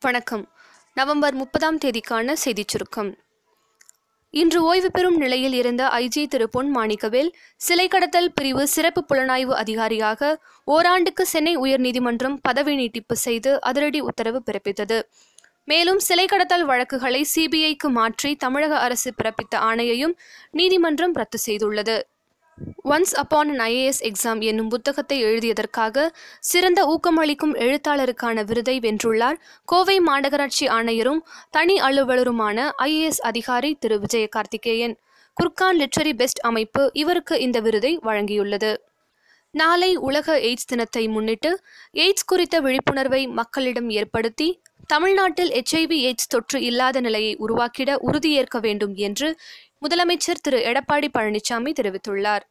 வணக்கம். நவம்பர் முப்பதாம் தேதிக்கான செய்திச் சுருக்கம். இன்று ஓய்வு பெறும் நிலையில் இருந்த ஐஜி திரு. பொன் மாணிக்கவேல் சிலை கடத்தல் பிரிவு சிறப்பு புலனாய்வு அதிகாரியாக ஓராண்டுக்கு சென்னை உயர்நீதிமன்றம் பதவி நீட்டிப்பு செய்து அதிரடி உத்தரவு பிறப்பித்தது. மேலும் சிலை கடத்தல் வழக்குகளை சிபிஐக்கு மாற்றி தமிழக அரசு பிறப்பித்த ஆணையையும் நீதிமன்றம் ரத்து செய்துள்ளது. Once upon an IAS exam என்னும் புத்தகத்தை எழுதியதற்காக சிறந்த ஊக்கமளிக்கும் எழுத்தாளருக்கான விருதை வென்றுள்ளார் கோவை மாநகராட்சி ஆணையரும் தனி அலுவலருமான ஐஏஎஸ் அதிகாரி திரு. விஜய கார்த்திகேயன் குர்கான் லிட்ரரி பெஸ்ட் அமைப்பு இவருக்கு இந்த விருதை வழங்கியுள்ளது. நாளை உலக எய்ட்ஸ் தினத்தை முன்னிட்டு எய்ட்ஸ் குறித்த விழிப்புணர்வை மக்களிடம் ஏற்படுத்தி தமிழ்நாட்டில் எச்ஐவி எய்ட்ஸ் தொற்று இல்லாத நிலையை உருவாக்கிட உறுதியேற்க வேண்டும் என்று முதலமைச்சர் திரு. எடப்பாடி பழனிசாமி தெரிவித்துள்ளார்.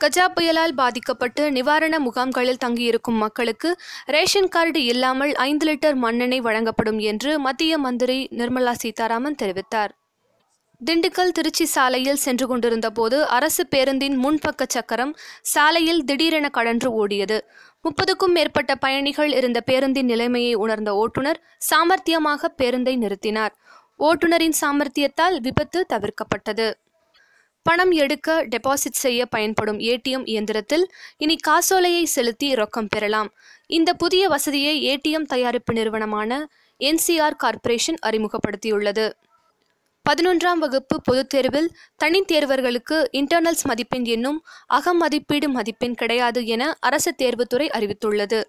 கஜா புயலால் பாதிக்கப்பட்டு நிவாரண முகாம்களில் தங்கியிருக்கும் மக்களுக்கு ரேஷன் கார்டு இல்லாமல் ஐந்து லிட்டர் மண்ணெண்ணெய் வழங்கப்படும் என்று மத்திய மந்திரி நிர்மலா சீதாராமன் தெரிவித்தார். திண்டுக்கல் திருச்சி சாலையில் சென்று கொண்டிருந்தபோது அரசு பேருந்தின் முன்பக்க சக்கரம் சாலையில் திடீரென கடன்று ஓடியது. முப்பதுக்கும் மேற்பட்ட பயணிகள் இருந்த பேருந்தின் நிலைமையை உணர்ந்த ஓட்டுநர் சாமர்த்தியமாக பேருந்தை நிறுத்தினார். ஓட்டுநரின் சாமர்த்தியத்தால் விபத்து தவிர்க்கப்பட்டது. பணம் எடுக்க டெபாசிட் செய்ய பயன்படும் ஏடிஎம் இயந்திரத்தில் இனி காசோலையை செலுத்தி ரொக்கம் பெறலாம். இந்த புதிய வசதியை ஏடிஎம் தயாரிப்பு நிறுவனமான என்சிஆர் கார்ப்பரேஷன் அறிமுகப்படுத்தியுள்ளது. பதினொன்றாம் வகுப்பு பொதுத் தேர்வில் தனித் தேர்வர்களுக்கு இன்டர்னல்ஸ் மதிப்பெண் என்னும் அகமதிப்பீடு மதிப்பெண் கிடையாது என அரசு தேர்வுத்துறை அறிவித்துள்ளது.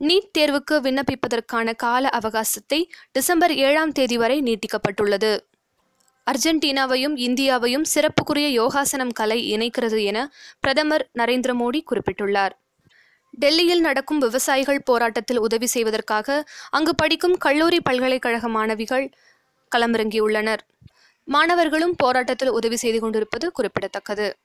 நீட் தேர்வுக்கு விண்ணப்பிப்பதற்கான கால அவகாசத்தை டிசம்பர் ஏழாம் தேதி வரை நீட்டிக்கப்பட்டுள்ளது. அர்ஜென்டினாவையும் இந்தியாவையும் சிறப்புக்குரிய யோகாசனம் கலை இணைக்கிறது என பிரதமர் நரேந்திர மோடி குறிப்பிட்டுள்ளார். டெல்லியில் நடக்கும் விவசாயிகள் போராட்டத்தில் உதவி செய்வதற்காக அங்கு படிக்கும் கல்லூரி பல்கலைக்கழக மாணவிகள் களமிறங்கியுள்ளனர். மாணவர்களும் போராட்டத்தில் உதவி செய்து கொண்டிருப்பது குறிப்பிடத்தக்கது.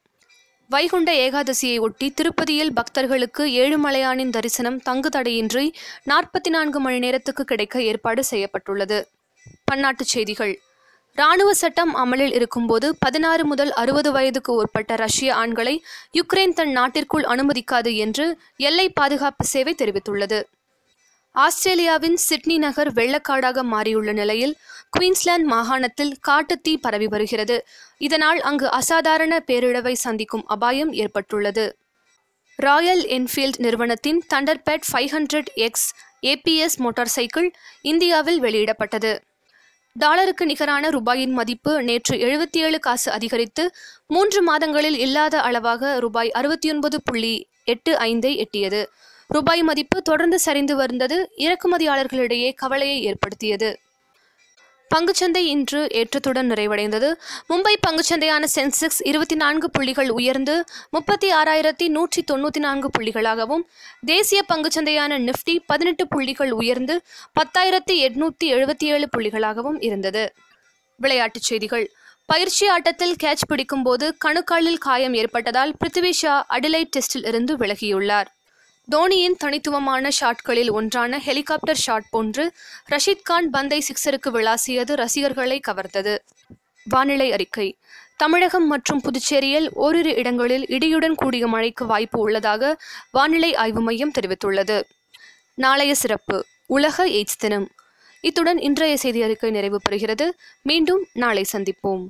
வைகுண்ட ஏகாதசியை ஒட்டி திருப்பதியில் பக்தர்களுக்கு ஏழுமலையானின் தரிசனம் தங்கு தடையின்றி நாற்பத்தி நான்கு மணி நேரத்துக்கு கிடைக்க ஏற்பாடு செய்யப்பட்டுள்ளது. பன்னாட்டுச் செய்திகள். இராணுவ சட்டம் அமலில் இருக்கும்போது பதினாறு முதல் அறுபது வயதுக்கு உட்பட்ட ரஷ்ய ஆண்களை யுக்ரைன் தன் நாட்டிற்குள் அனுமதிக்காது என்று எல்லை பாதுகாப்பு சேவை தெரிவித்துள்ளது. ஆஸ்திரேலியாவின் சிட்னி நகர் வெள்ளக்காடாக மாறியுள்ள நிலையில் குயின்ஸ்லாந்து மாகாணத்தில் காட்டுத்தீ பரவி வருகிறது. இதனால் அங்கு அசாதாரண பேரிழவை சந்திக்கும் அபாயம் ஏற்பட்டுள்ளது. ராயல் என்ஃபீல்ட் நிறுவனத்தின் Thunderbird five hundred X ABS motorcycle இந்தியாவில் வெளியிடப்பட்டது. டாலருக்கு நிகரான ரூபாயின் மதிப்பு நேற்று எழுபத்தி ஏழு காசு அதிகரித்து மூன்று மாதங்களில் இல்லாத அளவாக ரூபாய் அறுபத்தி ஒன்பது புள்ளி எட்டு ஐந்தை எட்டியது. ரூபாய் மதிப்பு தொடர்ந்து சரிந்து வந்தது இறக்குமதியாளர்களிடையே கவலையை ஏற்படுத்தியது. பங்குச்சந்தை இன்று ஏற்றத்துடன் நிறைவடைந்தது. மும்பை பங்குச்சந்தையான சென்செக்ஸ் இருபத்தி நான்கு புள்ளிகள் உயர்ந்து முப்பத்தி ஆறாயிரத்தி நூற்றி தொண்ணூற்றி நான்கு புள்ளிகளாகவும் தேசிய பங்குச்சந்தையான நிஃப்டி பதினெட்டு புள்ளிகள் உயர்ந்து பத்தாயிரத்தி எட்நூற்றி எழுபத்தி ஏழு புள்ளிகளாகவும் இருந்தது. விளையாட்டுச் செய்திகள். பயிற்சி ஆட்டத்தில் கேட்ச் பிடிக்கும்போது கணுக்காலில் காயம் ஏற்பட்டதால் பிருத்திவி ஷா அடிலைட் டெஸ்டில் இருந்து விலகியுள்ளார். தோனியின் தனித்துவமான ஷாட்களில் ஒன்றான ஹெலிகாப்டர் ஷாட் போன்று ரஷீத் கான் பந்தை சிக்ஸருக்கு விளாசியது ரசிகர்களை கவர்ந்தது. வானிலை அறிக்கை. தமிழகம் மற்றும் புதுச்சேரியில் ஓரிரு இடங்களில் இடியுடன் கூடிய மழைக்கு வாய்ப்பு உள்ளதாக வானிலை ஆய்வு மையம் தெரிவித்துள்ளது. நாளைய சிறப்பு. உலக எய்ட்ஸ் தினம். இத்துடன் இன்றைய செய்தி அறிக்கை நிறைவு பெறுகிறது மீண்டும் நாளை சந்திப்போம்.